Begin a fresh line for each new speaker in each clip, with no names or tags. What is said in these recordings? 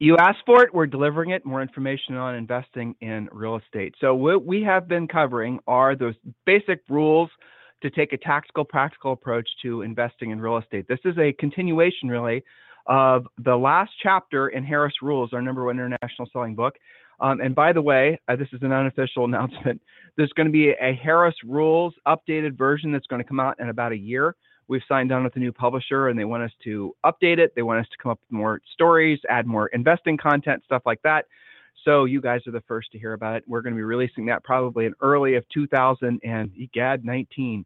You asked for it, we're delivering it. More information on investing in real estate. So, what we have been covering are those basic rules to take a tactical, practical approach to investing in real estate. This is a continuation, really, of the last chapter in Harris Rules, our number one international selling book. Um, and by the way, uh, this is an unofficial announcement. There's going to be a Harris Rules updated version that's going to come out in about a year. We've signed on with a new publisher and they want us to update it. They want us to come up with more stories, add more investing content, stuff like that. So you guys are the first to hear about it. We're going to be releasing that probably in early of 2000 and egad 19.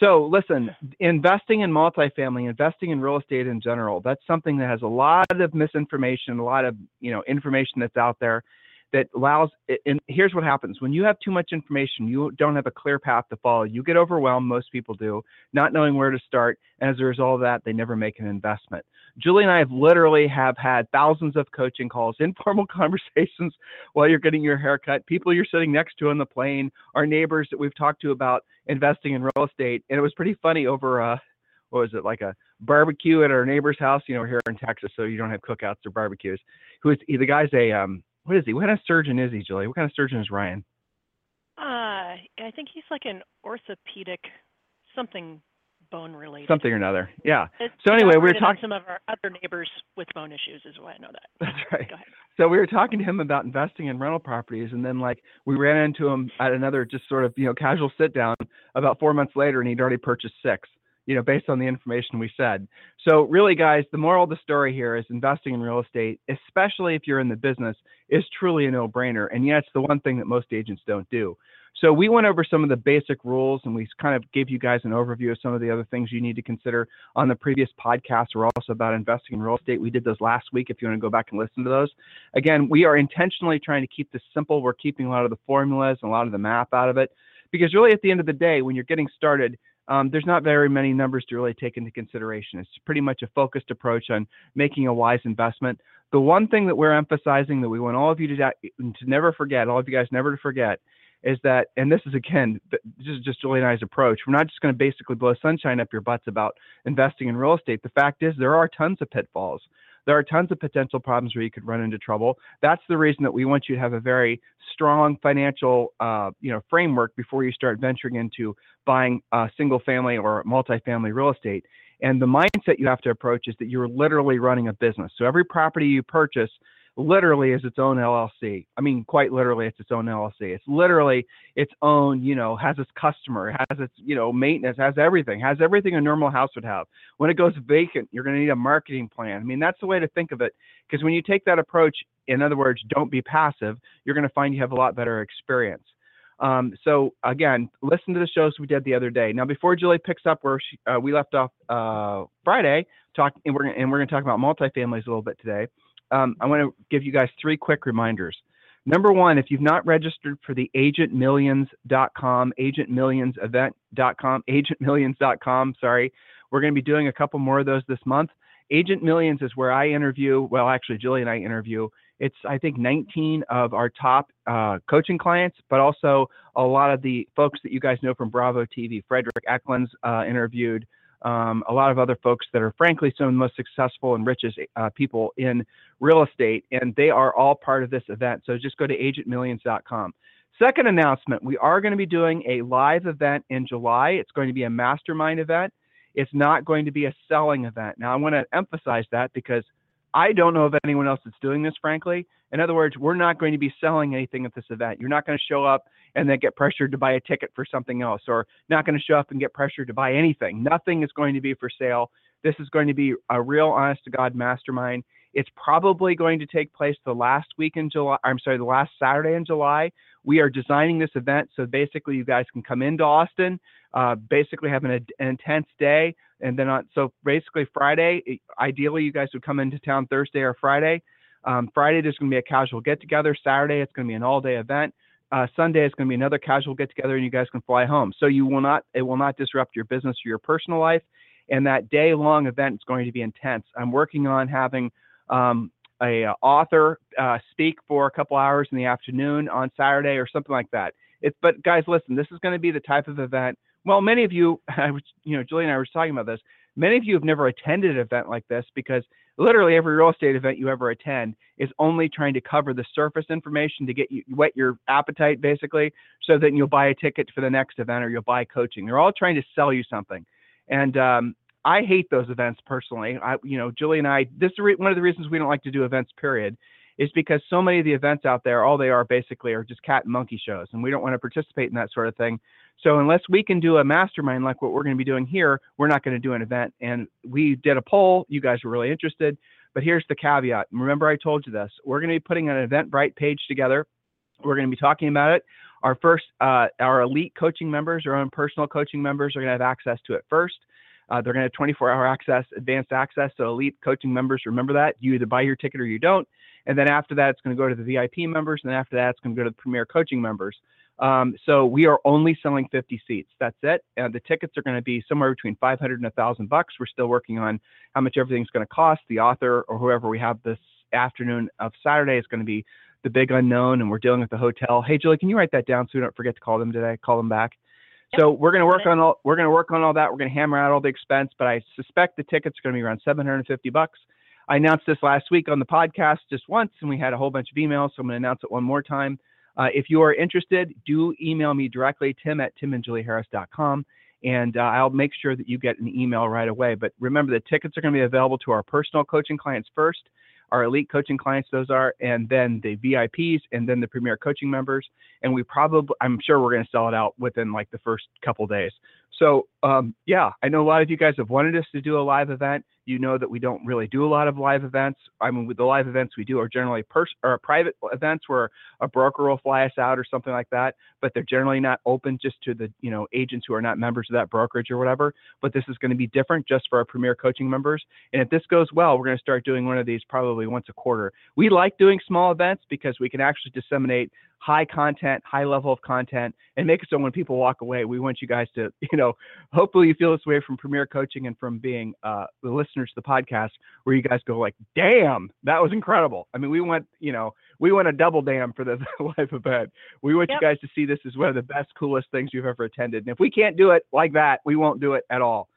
So listen, investing in multifamily, investing in real estate in general, that's something that has a lot of misinformation, a lot of, you know, information that's out there that allows and here's what happens. When you have too much information you don't have a clear path to follow. You get overwhelmed most people do not knowing where to start and as a result of that they never make an investment. Julie and i have literally have had thousands of coaching calls informal conversations while you're getting your haircut people you're sitting next to on the plane our neighbors that we've talked to about investing in real estate and it was pretty funny over uh what was it like a barbecue at our neighbor's house you know here in texas so you don't have cookouts or barbecues who is the guy's a um what is he? What kind of surgeon is he, Julie? What kind of surgeon is Ryan?
Uh, I think he's like an orthopedic something bone related.
Something or another. Yeah.
It's
so anyway, we were talking to
some of our other neighbors with bone issues is why I know that.
That's right. So we were talking to him about investing in rental properties and then like we ran into him at another just sort of, you know, casual sit down about 4 months later and he'd already purchased 6 you know, based on the information we said. So really, guys, the moral of the story here is investing in real estate, especially if you're in the business, is truly a no-brainer. And yet it's the one thing that most agents don't do. So we went over some of the basic rules and we kind of gave you guys an overview of some of the other things you need to consider on the previous podcast. We're also about investing in real estate. We did those last week if you want to go back and listen to those. Again, we are intentionally trying to keep this simple. We're keeping a lot of the formulas and a lot of the math out of it because really at the end of the day, when you're getting started, um, there's not very many numbers to really take into consideration. It's pretty much a focused approach on making a wise investment. The one thing that we're emphasizing that we want all of you to, to never forget, all of you guys never to forget, is that, and this is again, this is just Julie and I's approach. We're not just going to basically blow sunshine up your butts about investing in real estate. The fact is, there are tons of pitfalls there are tons of potential problems where you could run into trouble. That's the reason that we want you to have a very strong financial, uh, you know, framework before you start venturing into buying uh, single family or multifamily real estate. And the mindset you have to approach is that you're literally running a business. So every property you purchase literally is its own LLC. I mean, quite literally, it's its own LLC. It's literally its own, you know, has its customer, has its, you know, maintenance, has everything, has everything a normal house would have. When it goes vacant, you're going to need a marketing plan. I mean, that's the way to think of it. Because when you take that approach, in other words, don't be passive, you're going to find you have a lot better experience. Um, so again, listen to the shows we did the other day. Now, before Julie picks up where she, uh, we left off uh, Friday, talk and we're and we're going to talk about multifamilies a little bit today um, I want to give you guys three quick reminders. Number one, if you've not registered for the agentmillions.com, agentmillionsevent.com, agentmillions.com, sorry, we're going to be doing a couple more of those this month. Agent Millions is where I interview, well, actually, Julie and I interview. It's, I think, 19 of our top uh, coaching clients, but also a lot of the folks that you guys know from Bravo TV. Fredrik Eklund's uh, interviewed, um, a lot of other folks that are frankly some of the most successful and richest uh, people in real estate, and they are all part of this event. So just go to agentmillions.com. Second announcement we are going to be doing a live event in July. It's going to be a mastermind event. It's not going to be a selling event. Now, I want to emphasize that because I don't know of anyone else that's doing this, frankly. In other words, we're not going to be selling anything at this event. You're not going to show up and then get pressured to buy a ticket for something else, or not going to show up and get pressured to buy anything. Nothing is going to be for sale. This is going to be a real honest to God mastermind. It's probably going to take place the last week in July. I'm sorry, the last Saturday in July. We are designing this event so basically you guys can come into Austin, uh, basically have an, an, intense day, and then on so basically Friday. Ideally, you guys would come into town Thursday or Friday. Um, Friday there's going to be a casual get together. Saturday it's going to be an all day event. Uh, Sunday is going to be another casual get together, and you guys can fly home. So you will not it will not disrupt your business or your personal life. And that day long event is going to be intense. I'm working on having um, a uh, author uh, speak for a couple hours in the afternoon on Saturday or something like that. It's but guys, listen, this is going to be the type of event. Well, many of you, I was, you know, Julie and I were talking about this. Many of you have never attended an event like this because literally every real estate event you ever attend is only trying to cover the surface information to get you whet your appetite basically so that you'll buy a ticket for the next event or you'll buy coaching they're all trying to sell you something and um, I hate those events personally. I, you know, Julie and I, this is re- one of the reasons we don't like to do events, period, is because so many of the events out there, all they are basically are just cat and monkey shows, and we don't want to participate in that sort of thing. So unless we can do a mastermind like what we're going to be doing here, we're not going to do an event. And we did a poll. You guys were really interested, but here's the caveat. Remember, I told you this. We're going to be putting an Eventbrite page together. We're going to be talking about it. Our first, uh, our elite coaching members, our own personal coaching members, are going to have access to it first. Uh, they're going to have 24 hour access, advanced access. So elite coaching members, remember that. You either buy your ticket or you don't. And then after that, it's going to go to the VIP members. And then after that, it's going to go to the premier coaching members. Um, so we are only selling 50 seats. That's it. And the tickets are going to be somewhere between 500 and 1,000 bucks. We're still working on how much everything's going to cost. The author or whoever we have this afternoon of Saturday is going to be the big unknown, and we're dealing with the hotel. Hey, Julie, can you write that down so we don't forget to call them today? Call them back. So we're going to work on all we're going to work on all that. We're going to hammer out all the expense, but I suspect the tickets are going to be around 750 bucks. I announced this last week on the podcast just once, and we had a whole bunch of emails. So I'm going to announce it one more time. Uh, if you are interested, do email me directly, tim at timandjulieharris.com, and uh, I'll make sure that you get an email right away. But remember, the tickets are going to be available to our personal coaching clients first our elite coaching clients, those are, and then the VIPs, and then the premier coaching members. And we probably, I'm sure we're going to sell it out within like the first couple days. So um, yeah, I know a lot of you guys have wanted us to do a live event. You know that we don't really do a lot of live events. I mean, with the live events we do are generally pers- or private events where a broker will fly us out or something like that, but they're generally not open just to the you know agents who are not members of that brokerage or whatever. But this is going to be different just for our premier coaching members. And if this goes well, we're going to start doing one of these probably once a quarter. We like doing small events because we can actually disseminate high content, high level of content, and make it so when people walk away, we want you guys to, you know, hopefully you feel this way from Premier Coaching and from being uh, the listeners to the podcast, where you guys go like, "Damn, that was incredible." I mean, we went, you know, we went a double damn for the live event. We want yep. you guys to see this as one of the best, coolest things you've ever attended. And if we can't do it like that, we won't do it at all.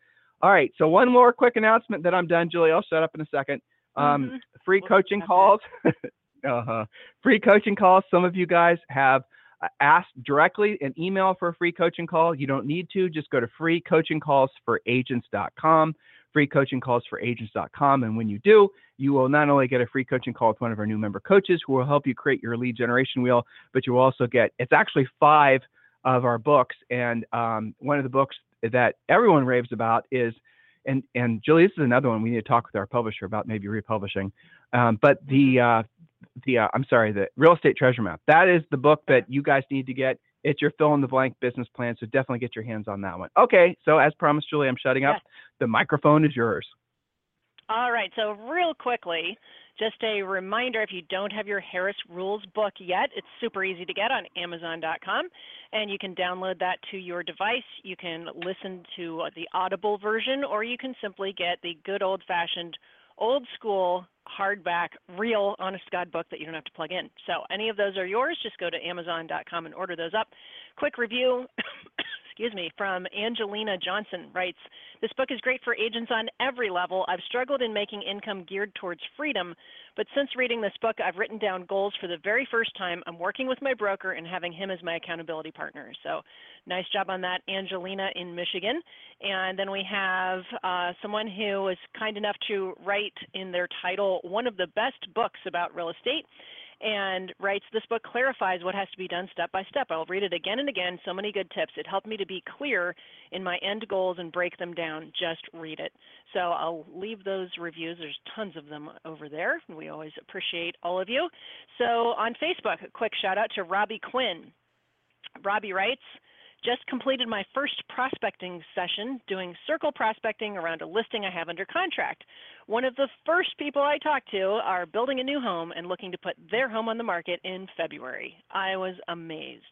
All right. So one more quick announcement that I'm done, Julie. I'll shut up in a second. Um, mm-hmm. Free coaching calls. Uh-huh. Free coaching calls. Some of you guys have uh, asked directly an email for a free coaching call. You don't need to. Just go to freecoachingcallsforagents.com, freecoachingcallsforagents.com. And when you do, you will not only get a free coaching call with one of our new member coaches who will help you create your lead generation wheel, but you will also get, it's actually five of our books. And um, one of the books that everyone raves about is and and Julie, this is another one we need to talk with our publisher about maybe republishing. Um, but the uh, the uh, I'm sorry, the real estate treasure map. That is the book that you guys need to get. It's your fill in the blank business plan. So definitely get your hands on that one. Okay, so as promised, Julie, I'm shutting up. The microphone is yours.
All right. So real quickly, just a reminder: if you don't have your Harris Rules book yet, it's super easy to get on Amazon.com, and you can download that to your device. You can listen to the Audible version, or you can simply get the good old-fashioned old school hardback, real honest God book that you don't have to plug in. So any of those are yours. Just go to Amazon.com and order those up. Quick review excuse me, from Angelina Johnson writes, This book is great for agents on every level. I've struggled in making income geared towards freedom, but since reading this book, I've written down goals for the very first time. I'm working with my broker and having him as my accountability partner. So nice job on that, Angelina in Michigan. And then we have uh, someone who was kind enough to write in their title one of the best books about real estate and writes this book clarifies what has to be done step by step. I'll read it again and again. So many good tips. It helped me to be clear in my end goals and break them down. Just read it. So I'll leave those reviews. There's tons of them over there. We always appreciate all of you. So on Facebook, a quick shout out to Robbie Quinn. Robbie writes, just completed my first prospecting session doing circle prospecting around a listing I have under contract. One of the first people I talked to are building a new home and looking to put their home on the market in February. I was amazed.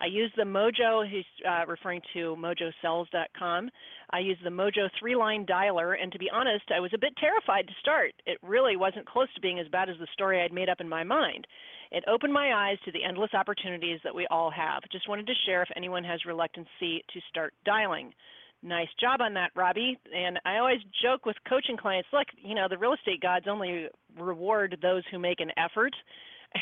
I use the Mojo, he's uh, referring to mojosells.com. I use the Mojo three line dialer, and to be honest, I was a bit terrified to start. It really wasn't close to being as bad as the story I'd made up in my mind. It opened my eyes to the endless opportunities that we all have. Just wanted to share if anyone has reluctancy to start dialing. Nice job on that, Robbie. And I always joke with coaching clients look, you know, the real estate gods only reward those who make an effort.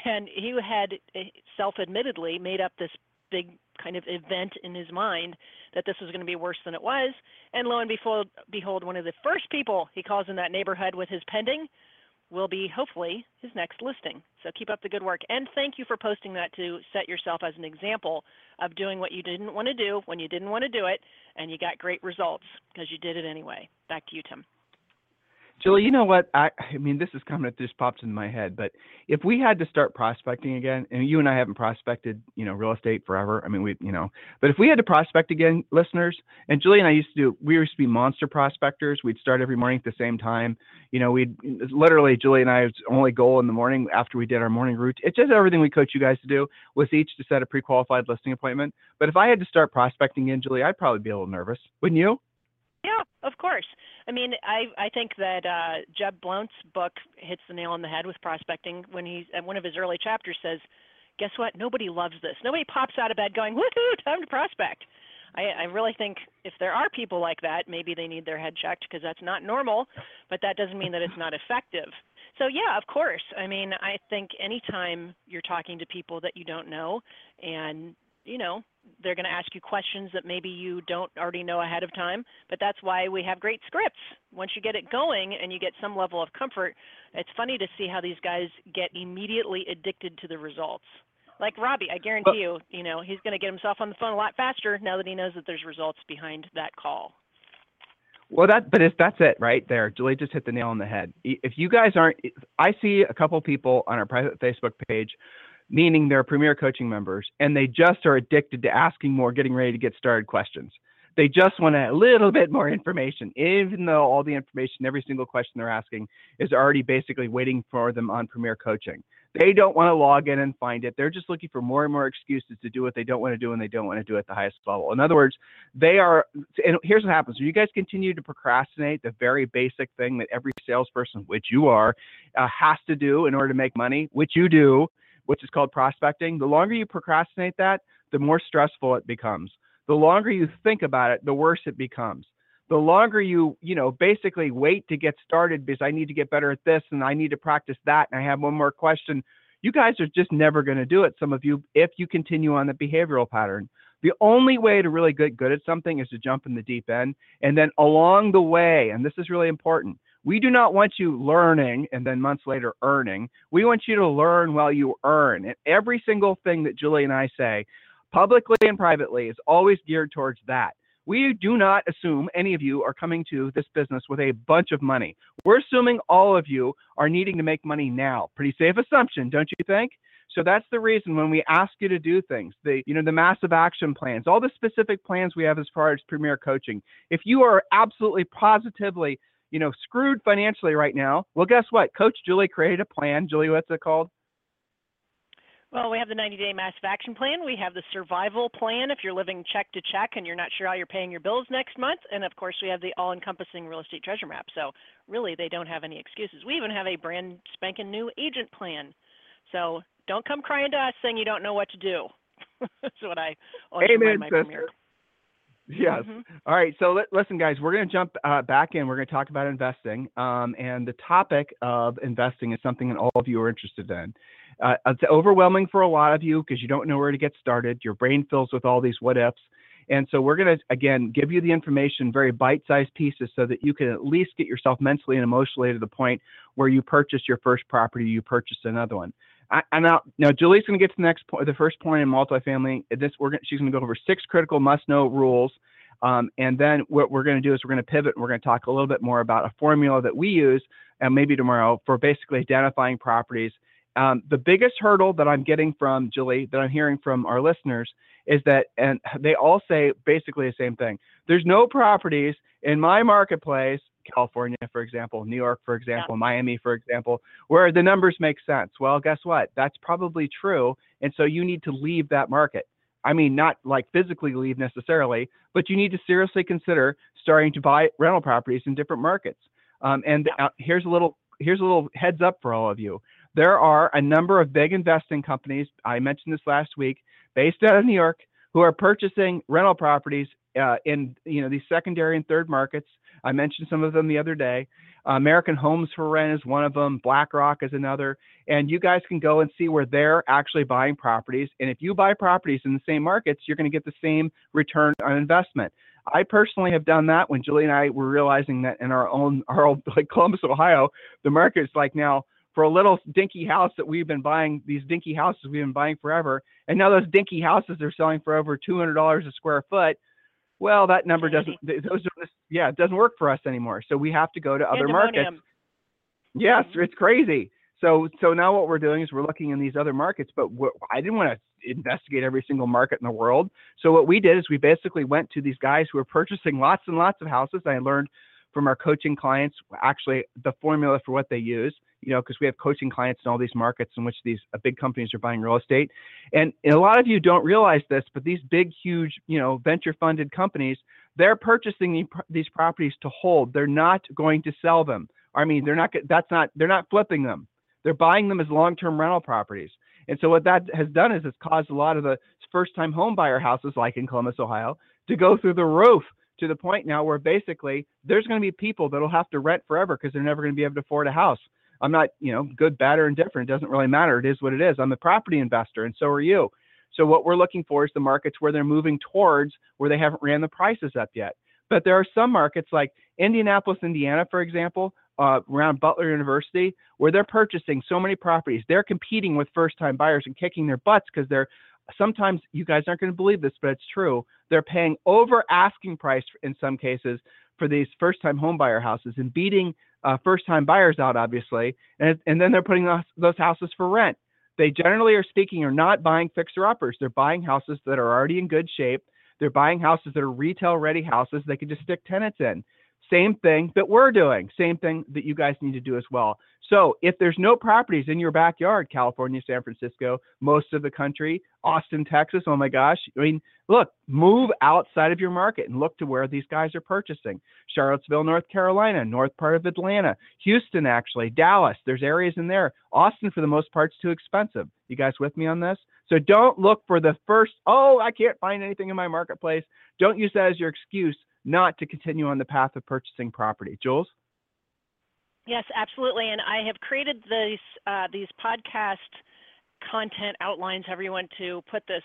And he had eh, self admittedly made up this big kind of event in his mind that this was going to be worse than it was. And lo and behold, behold, one of the first people he calls in that neighborhood with his pending will be hopefully his next listing. So keep up the good work. And thank you for posting that to set yourself as an example of doing what you didn't want to do when you didn't want to do it, and you got great results because you did it anyway. Back to you, Tim.
Julie, you know what? I, I mean, this is coming. It just pops in my head. But if we had to start prospecting again, and you and I haven't prospected, you know, real estate forever. I mean, we, you know, but if we had to prospect again, listeners, and Julie and I used to do, we used to be monster prospectors. We'd start every morning at the same time. You know, we'd literally Julie and I's only goal in the morning after we did our morning route. It's just everything we coach you guys to do was each to set a pre-qualified listing appointment. But if I had to start prospecting again, Julie, I'd probably be a little nervous, wouldn't you?
Yeah, of course. I mean, I I think that uh, Jeb Blount's book hits the nail on the head with prospecting when he's at one of his early chapters says, "Guess what? Nobody loves this. Nobody pops out of bed going, woohoo, time to prospect." I, I really think if there are people like that, maybe they need their head checked because that's not normal, but that doesn't mean that it's not effective. So yeah, of course. I mean, I think anytime you're talking to people that you don't know and you know, they're going to ask you questions that maybe you don't already know ahead of time. But that's why we have great scripts. Once you get it going and you get some level of comfort, it's funny to see how these guys get immediately addicted to the results. Like Robbie, I guarantee you, you know, he's going to get himself on the phone a lot faster now that he knows that there's results behind that call.
Well, that but it's that's it right there. Julie just hit the nail on the head. If you guys aren't, I see a couple people on our private Facebook page meaning they're premier coaching members and they just are addicted to asking more, getting ready to get started questions. They just want a little bit more information, even though all the information, every single question they're asking is already basically waiting for them on Premier Coaching. They don't want to log in and find it. They're just looking for more and more excuses to do what they don't want to do and they don't want to do at the highest level. In other words, they are, and here's what happens when you guys continue to procrastinate the very basic thing that every salesperson, which you are, uh, has to do in order to make money, which you do which is called prospecting, the longer you procrastinate that, the more stressful it becomes. The longer you think about it, the worse it becomes. The longer you, you know, basically wait to get started because I need to get better at this and I need to practice that and I have one more question, you guys are just never going to do it. Some of you, if you continue on the behavioral pattern. The only way to really get good at something is to jump in the deep end. And then along the way, and this is really important, we do not want you learning and then months later earning. We want you to learn while you earn. And every single thing that Julie and I say, publicly and privately, is always geared towards that. We do not assume any of you are coming to this business with a bunch of money. We're assuming all of you are needing to make money now. Pretty safe assumption, don't you think? So that's the reason when we ask you to do things, the you know the massive action plans, all the specific plans we have as far as premier coaching. If you are absolutely positively you know, screwed financially right now. Well, guess what? Coach Julie created a plan. Julie, what's it called?
Well, we have the 90 day massive action plan. We have the survival plan if you're living check to check and you're not sure how you're paying your bills next month. And of course, we have the all encompassing real estate treasure map. So, really, they don't have any excuses. We even have a brand spanking new agent plan. So, don't come crying to us saying you don't know what to do. That's what I always
Amen,
remind my
sister.
premier
Yes. Mm-hmm. All right. So let, listen, guys, we're going to jump uh, back in. We're going to talk about investing. Um, and the topic of investing is something that all of you are interested in. Uh, it's overwhelming for a lot of you because you don't know where to get started. Your brain fills with all these what ifs. And so we're going to, again, give you the information, very bite sized pieces, so that you can at least get yourself mentally and emotionally to the point where you purchase your first property, you purchase another one. I, and now, now Julie's going to get to the next point, the first point in multifamily. This we're gonna, she's going to go over six critical must-know rules, um, and then what we're going to do is we're going to pivot and we're going to talk a little bit more about a formula that we use, and maybe tomorrow for basically identifying properties. Um, the biggest hurdle that I'm getting from Julie, that I'm hearing from our listeners, is that, and they all say basically the same thing. There's no properties in my marketplace California, for example, New York, for example, yeah. Miami, for example, where the numbers make sense. Well, guess what? That's probably true. And so you need to leave that market. I mean, not like physically leave necessarily, but you need to seriously consider starting to buy rental properties in different markets. Um, and uh, here's a little here's a little heads up for all of you. There are a number of big investing companies. I mentioned this last week, based out of New York, who are purchasing rental properties uh, in you know these secondary and third markets I mentioned some of them the other day. Uh, American Homes for Rent is one of them. BlackRock is another. And you guys can go and see where they're actually buying properties. And if you buy properties in the same markets, you're going to get the same return on investment. I personally have done that when Julie and I were realizing that in our own, our old, like Columbus, Ohio, the market's like now for a little dinky house that we've been buying, these dinky houses we've been buying forever. And now those dinky houses are selling for over $200 a square foot well, that number doesn't, those are, yeah, it doesn't work for us anymore. So we have to go to other markets. Yes, mm-hmm. it's crazy. So, so now what we're doing is we're looking in these other markets, but what, I didn't want to investigate every single market in the world. So what we did is we basically went to these guys who were purchasing lots and lots of houses. I learned from our coaching clients actually the formula for what they use you know, because we have coaching clients in all these markets in which these uh, big companies are buying real estate. And, a lot of you don't realize this, but these big, huge, you know, venture funded companies, they're purchasing the, these properties to hold. They're not going to sell them. I mean, they're not, that's not, they're not flipping them. They're buying them as long term rental properties. And so what that has done is it's caused a lot of the first time home buyer houses, like in Columbus, Ohio, to go through the roof to the point now where basically there's going to be people that'll have to rent forever because they're never going to be able to afford a house I'm not, you know, good, bad, or indifferent. It doesn't really matter. It is what it is. I'm a property investor, and so are you. So what we're looking for is the markets where they're moving towards where they haven't ran the prices up yet. But there are some markets like Indianapolis, Indiana, for example, uh, around Butler University, where they're purchasing so many properties. They're competing with first-time buyers and kicking their butts because they're sometimes you guys aren't going to believe this, but it's true. They're paying over asking price in some cases for these first-time homebuyer houses and beating uh, first-time buyers out, obviously, and and then they're putting those, those houses for rent. They generally are speaking are not buying fixer-uppers. They're buying houses that are already in good shape. They're buying houses that are retail-ready houses they can just stick tenants in. Same thing that we're doing. Same thing that you guys need to do as well. So if there's no properties in your backyard, California, San Francisco, most of the country, Austin, Texas, oh my gosh. I mean, look, move outside of your market and look to where these guys are purchasing. Charlottesville, North Carolina, north part of Atlanta, Houston, actually, Dallas. There's areas in there. Austin, for the most part, is too expensive. You guys with me on this? So don't look for the first, oh, I can't find anything in my marketplace. Don't use that as your excuse not to continue on the path of purchasing property. Jules?
Yes, absolutely. And I have created these uh, these podcast content outlines, everyone, to put this,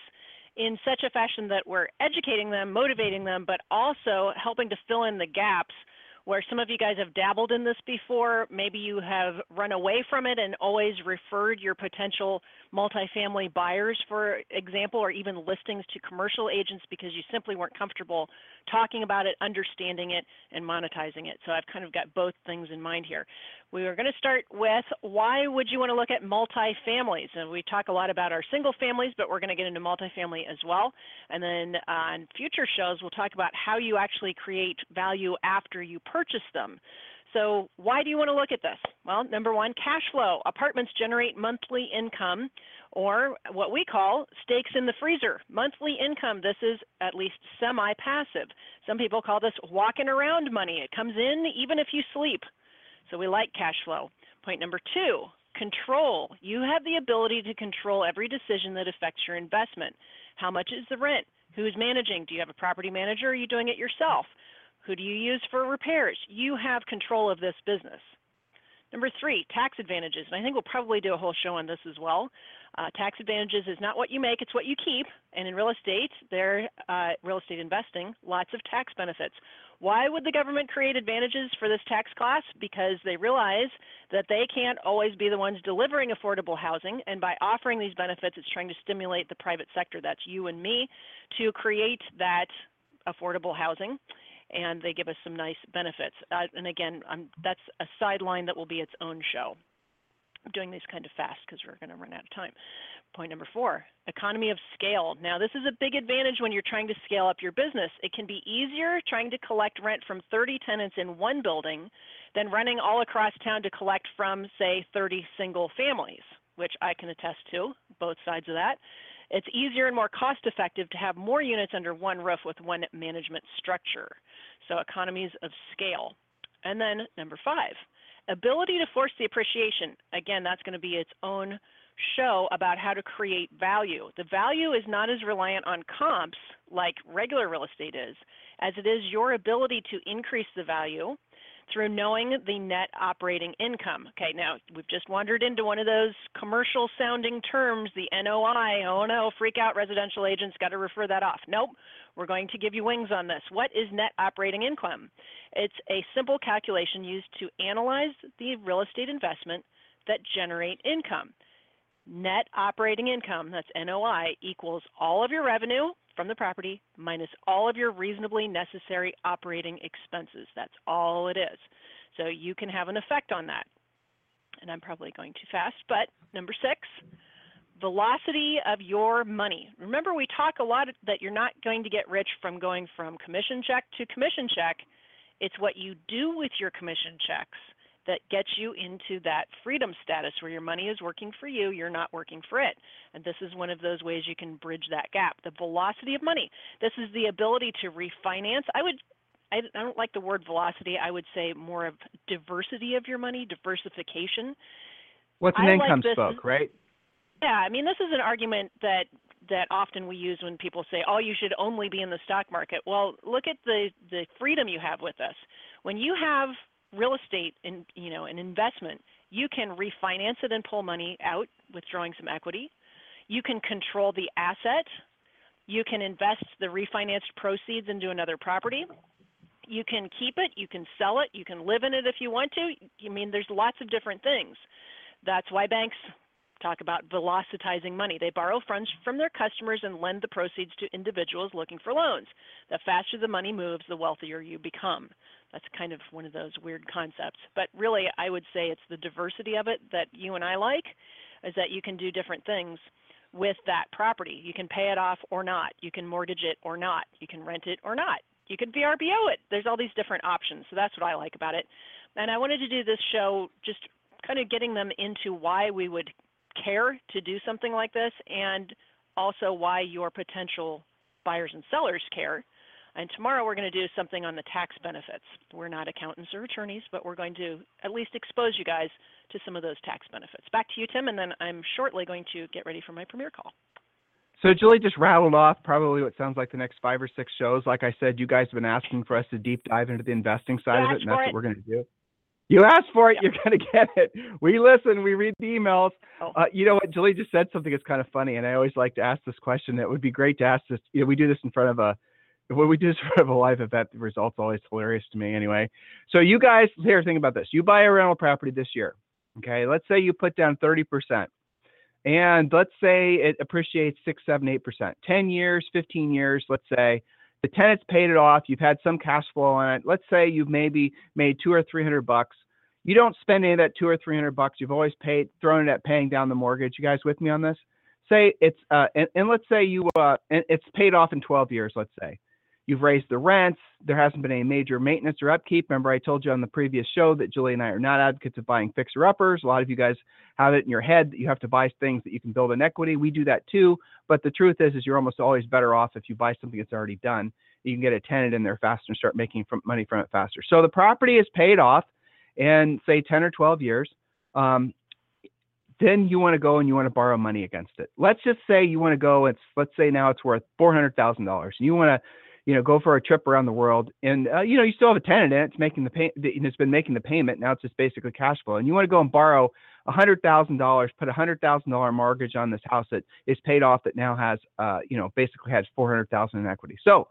in such a fashion that we're educating them, motivating them, but also helping to fill in the gaps where some of you guys have dabbled in this before. Maybe you have run away from it and always referred your potential multifamily buyers, for example, or even listings to commercial agents because you simply weren't comfortable talking about it, understanding it, and monetizing it. So I've kind of got both things in mind here. We are going to start with why would you want to look at multifamilies? And we talk a lot about our single families, but we're going to get into multifamily as well. And then on future shows, we'll talk about how you actually create value after you purchase them. So why do you want to look at this? Well, number one, cash flow. Apartments generate monthly income or what we call steaks in the freezer. Monthly income, this is at least semi-passive. Some people call this walking around money. It comes in even if you sleep. So we like cash flow. Point number two, control. You have the ability to control every decision that affects your investment. How much is the rent? Who's managing? Do you have a property manager or are you doing it yourself? Who do you use for repairs? You have control of this business. Number three, tax advantages. And I think we'll probably do a whole show on this as well. Uh, tax advantages is not what you make, it's what you keep. And in real estate, there, uh, real estate investing, lots of tax benefits. Why would the government create advantages for this tax class? Because they realize that they can't always be the ones delivering affordable housing. And by offering these benefits, it's trying to stimulate the private sector, that's you and me, to create that affordable housing and they give us some nice benefits. Uh, and again, um, that's a sideline that will be its own show. I'm doing these kind of fast because we're going to run out of time. Point number four, economy of scale. Now, this is a big advantage when you're trying to scale up your business. It can be easier trying to collect rent from 30 tenants in one building than running all across town to collect from, say, 30 single families, which I can attest to, both sides of that. It's easier and more cost effective to have more units under one roof with one management structure. So economies of scale. And then number five, ability to force the appreciation. Again, that's going to be its own show about how to create value. The value is not as reliant on comps like regular real estate is, as it is your ability to increase the value through knowing the net operating income. Okay, now we've just wandered into one of those commercial sounding terms, the NOI. Oh no, freak out residential agents, got to refer that off. Nope, we're going to give you wings on this. What is net operating income? It's a simple calculation used to analyze the real estate investment that generate income. Net operating income, that's NOI, equals all of your revenue from the property minus all of your reasonably necessary operating expenses. That's all it is. So you can have an effect on that. And I'm probably going too fast, but number six, velocity of your money. Remember, we talk a lot that you're not going to get rich from going from commission check to commission check. It's what you do with your commission checks that gets you into that freedom status where your money is working for you, you're not working for it. And this is one of those ways you can bridge that gap. The velocity of money. This is the ability to refinance. I would I don't like the word velocity. I would say more of diversity of your money, diversification.
What's an
I
income
like
spoke, right?
Yeah, I mean, this is an argument that that often we use when people say, "Oh, you should only be in the stock market." Well, look at the the freedom you have with us. When you have real estate in you know an investment, you can refinance it and pull money out, withdrawing some equity. You can control the asset. You can invest the refinanced proceeds into another property. You can keep it, you can sell it, you can live in it if you want to. I mean, there's lots of different things. That's why banks talk about velocitizing money. They borrow funds from their customers and lend the proceeds to individuals looking for loans. The faster the money moves, the wealthier you become. That's kind of one of those weird concepts. But really, I would say it's the diversity of it that you and I like, is that you can do different things with that property. You can pay it off or not. You can mortgage it or not. You can rent it or not. You can VRBO it. There's all these different options. So that's what I like about it. And I wanted to do this show just kind of getting them into why we would care to do something like this and also why your potential buyers and sellers care. And tomorrow we're going to do something on the tax benefits. We're not accountants or attorneys, but we're going to at least expose you guys to some of those tax benefits. Back to you, Tim, and then I'm shortly going to get ready for my premiere call.
So Julie just rattled off probably what sounds like the next five or six shows. Like I said, you guys have been asking for us to deep dive into the investing side of it, and that's what we're going to do. You asked for it, yep. you're going to get it. We listen, we read the emails. Oh. Uh, you know what? Julie just said something that's kind of funny, and I always like to ask this question. It would be great to ask this. You know, we do this in front of a when we do this in front of a live event. The results always hilarious to me, anyway. So you guys, here, think about this. You buy a rental property this year. Okay, let's say you put down 30%, and let's say it appreciates six, seven, eight percent. 10 years, 15 years, let's say the tenant's paid it off. You've had some cash flow on it. Let's say you've maybe made two or three hundred bucks. You don't spend any of that two or three hundred bucks. You've always paid thrown it at paying down the mortgage. You guys with me on this? Say it's uh, and, and let's say you uh, and it's paid off in 12 years. Let's say you've raised the rents. There hasn't been any major maintenance or upkeep. Remember, I told you on the previous show that Julie and I are not advocates of buying fixer uppers. A lot of you guys have it in your head that you have to buy things that you can build an equity. We do that too. But the truth is, is you're almost always better off if you buy something that's already done you can get a tenant in there faster and start making from, money from it faster. So the property is paid off in say 10 or 12 years. Um, then you want to go and you want to borrow money against it. Let's just say you want to go. It's let's say now it's worth four hundred thousand dollars. You want to you know, go for a trip around the world, and uh, you know, you still have a tenant in it. It's making the pay, it's been making the payment. Now it's just basically cash flow, and you want to go and borrow a hundred thousand dollars, put a hundred thousand dollar mortgage on this house that is paid off, that now has, uh, you know, basically has four hundred thousand in equity. So,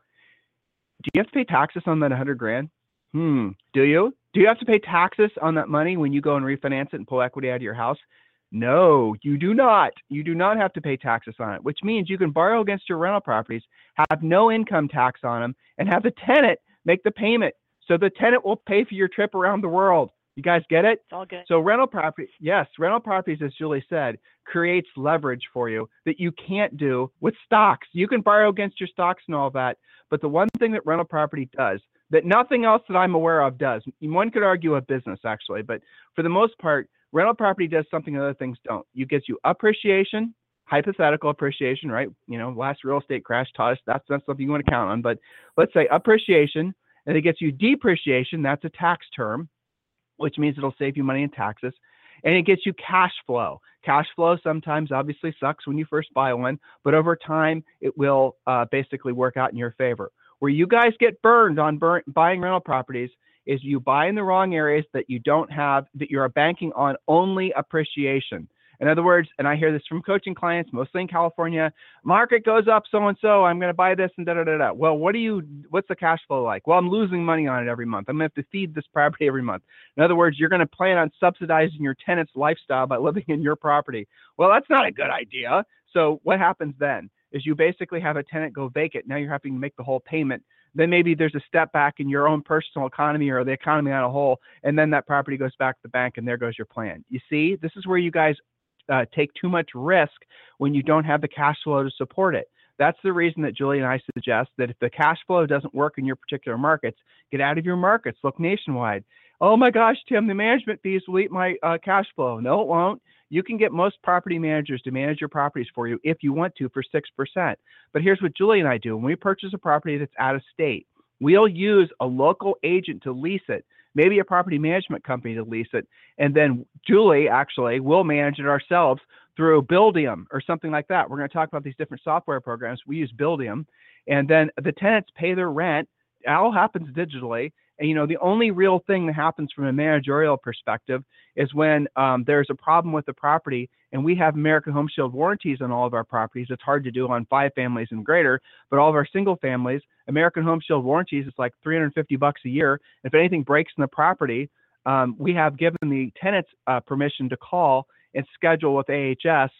do you have to pay taxes on that hundred grand? Hmm. Do you? Do you have to pay taxes on that money when you go and refinance it and pull equity out of your house? No, you do not. You do not have to pay taxes on it, which means you can borrow against your rental properties, have no income tax on them, and have the tenant make the payment. So the tenant will pay for your trip around the world. You guys get it?
It's all good.
So rental property, yes, rental properties, as Julie said, creates leverage for you that you can't do with stocks. You can borrow against your stocks and all that, but the one thing that rental property does that nothing else that I'm aware of does. One could argue a business actually, but for the most part, rental property does something other things don't. You gets you appreciation, hypothetical appreciation, right? You know, last real estate crash taught us that's not something you want to count on, but let's say appreciation, and it gets you depreciation. That's a tax term, which means it'll save you money in taxes, and it gets you cash flow. Cash flow sometimes obviously sucks when you first buy one, but over time it will uh, basically work out in your favor. Where you guys get burned on burn, buying rental properties is you buy in the wrong areas that you don't have, that you're banking on only appreciation. In other words, and I hear this from coaching clients, mostly in California, market goes up so and so, I'm going to buy this and da da da da. Well, what do you, what's the cash flow like? Well, I'm losing money on it every month. I'm going to have to feed this property every month. In other words, you're going to plan on subsidizing your tenant's lifestyle by living in your property. Well, that's not a good idea. So what happens then is you basically have a tenant go vacant. Now you're having to make the whole payment then maybe there's a step back in your own personal economy or the economy on a whole, and then that property goes back to the bank, and there goes your plan. You see, this is where you guys uh, take too much risk when you don't have the cash flow to support it. That's the reason that Julie and I suggest that if the cash flow doesn't work in your particular markets, get out of your markets, look nationwide. Oh my gosh, Tim, the management fees will eat my uh, cash flow. No, it won't. You can get most property managers to manage your properties for you if you want to for 6%. But here's what Julie and I do when we purchase a property that's out of state, we'll use a local agent to lease it maybe a property management company to lease it. And then Julie actually will manage it ourselves through Buildium or something like that. We're going to talk about these different software programs. We use Buildium. And then the tenants pay their rent. It all happens digitally. And, you know, the only real thing that happens from a managerial perspective is when um, there's a problem with the property and we have American Home Shield warranties on all of our properties. It's hard to do on five families and greater, but all of our single families, American Home Shield warranties, it's like 350 bucks a year. If anything breaks in the property, um, we have given the tenants uh, permission to call and schedule with AHS.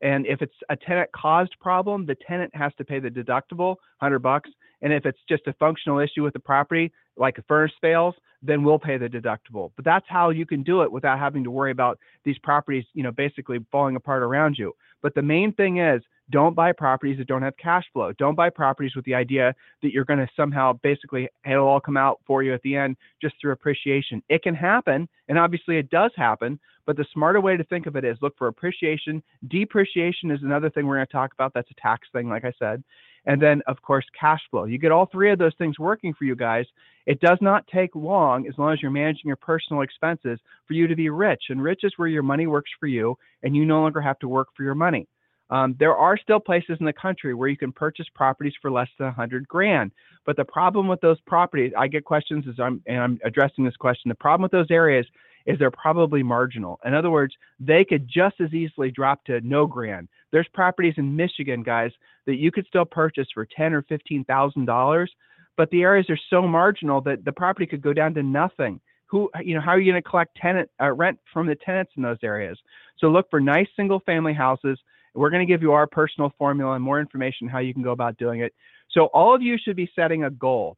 And if it's a tenant caused problem, the tenant has to pay the deductible, 100 bucks. And if it's just a functional issue with the property, like a furnace fails, then we'll pay the deductible. But that's how you can do it without having to worry about these properties, you know, basically falling apart around you. But the main thing is don't buy properties that don't have cash flow. Don't buy properties with the idea that you're going to somehow basically it'll all come out for you at the end just through appreciation. It can happen, and obviously it does happen, but the smarter way to think of it is look for appreciation. Depreciation is another thing we're going to talk about. That's a tax thing, like I said. And then, of course, cash flow. You get all three of those things working for you guys. It does not take long, as long as you're managing your personal expenses, for you to be rich. And rich is where your money works for you, and you no longer have to work for your money. Um, there are still places in the country where you can purchase properties for less than 100 grand. But the problem with those properties, I get questions as I'm and I'm addressing this question. The problem with those areas is they're probably marginal. In other words, they could just as easily drop to no grand. There's properties in Michigan, guys, that you could still purchase for ten or fifteen thousand dollars, but the areas are so marginal that the property could go down to nothing. Who, you know, how are you going to collect tenant uh, rent from the tenants in those areas? So look for nice single-family houses. We're going to give you our personal formula and more information how you can go about doing it. So all of you should be setting a goal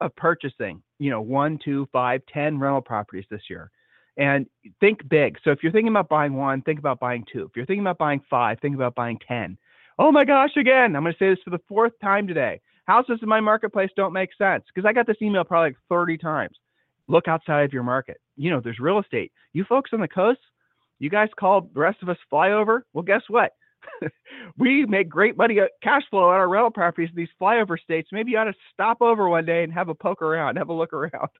of purchasing, you know, one, two, five, ten rental properties this year. And think big. So if you're thinking about buying one, think about buying two. If you're thinking about buying five, think about buying 10. Oh my gosh, again, I'm going to say this for the fourth time today. Houses in my marketplace don't make sense because I got this email probably like 30 times. Look outside of your market. You know, there's real estate. You folks on the coast, you guys call the rest of us flyover. Well, guess what? we make great money uh, cash flow on our rental properties in these flyover states. Maybe you ought to stop over one day and have a poke around, have a look around.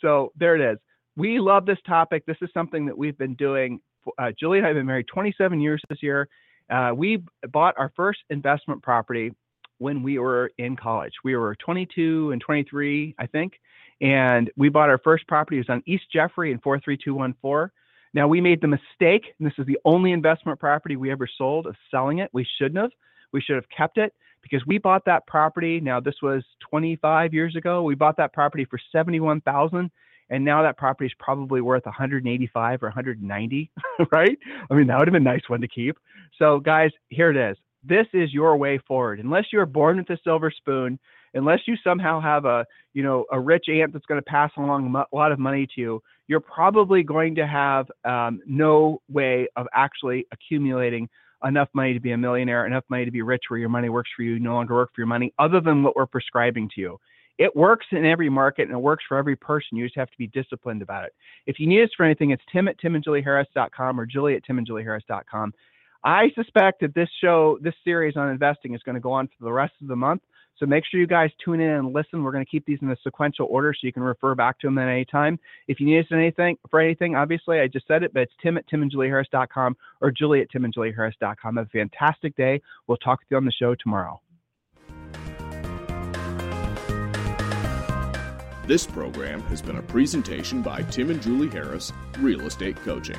So there it is. We love this topic. This is something that we've been doing. Uh, Julie and I have been married 27 years this year. Uh, we bought our first investment property when we were in college. We were 22 and 23, I think, and we bought our first property. It was on East Jeffrey in 43214. Now we made the mistake, and this is the only investment property we ever sold of selling it. We shouldn't have. We should have kept it because we bought that property. Now this was 25 years ago. We bought that property for 71,000 and now that property is probably worth 185 or 190, right? I mean, that would have been a nice one to keep. So guys, here it is. This is your way forward. Unless you're born with a silver spoon, unless you somehow have a, you know, a rich aunt that's going to pass along a lot of money to you, you're probably going to have um, no way of actually accumulating enough money to be a millionaire, enough money to be rich where your money works for you, no longer work for your money, other than what we're prescribing to you. It works in every market and it works for every person. You just have to be disciplined about it. If you need us for anything, it's tim at timandjulieharris.com or julie at timandjulieharris.com. I suspect that this show, this series on investing is going to go on for the rest of the month. So make sure you guys tune in and listen. We're going to keep these in a sequential order so you can refer back to them at any time. If you need us anything for anything, obviously I just said it, but it's tim at timandjulieharris.com or julie at timandjulieharris.com. Have a fantastic day. We'll talk with you on the show tomorrow.
This program has been a presentation by Tim and Julie Harris, Real Estate Coaching.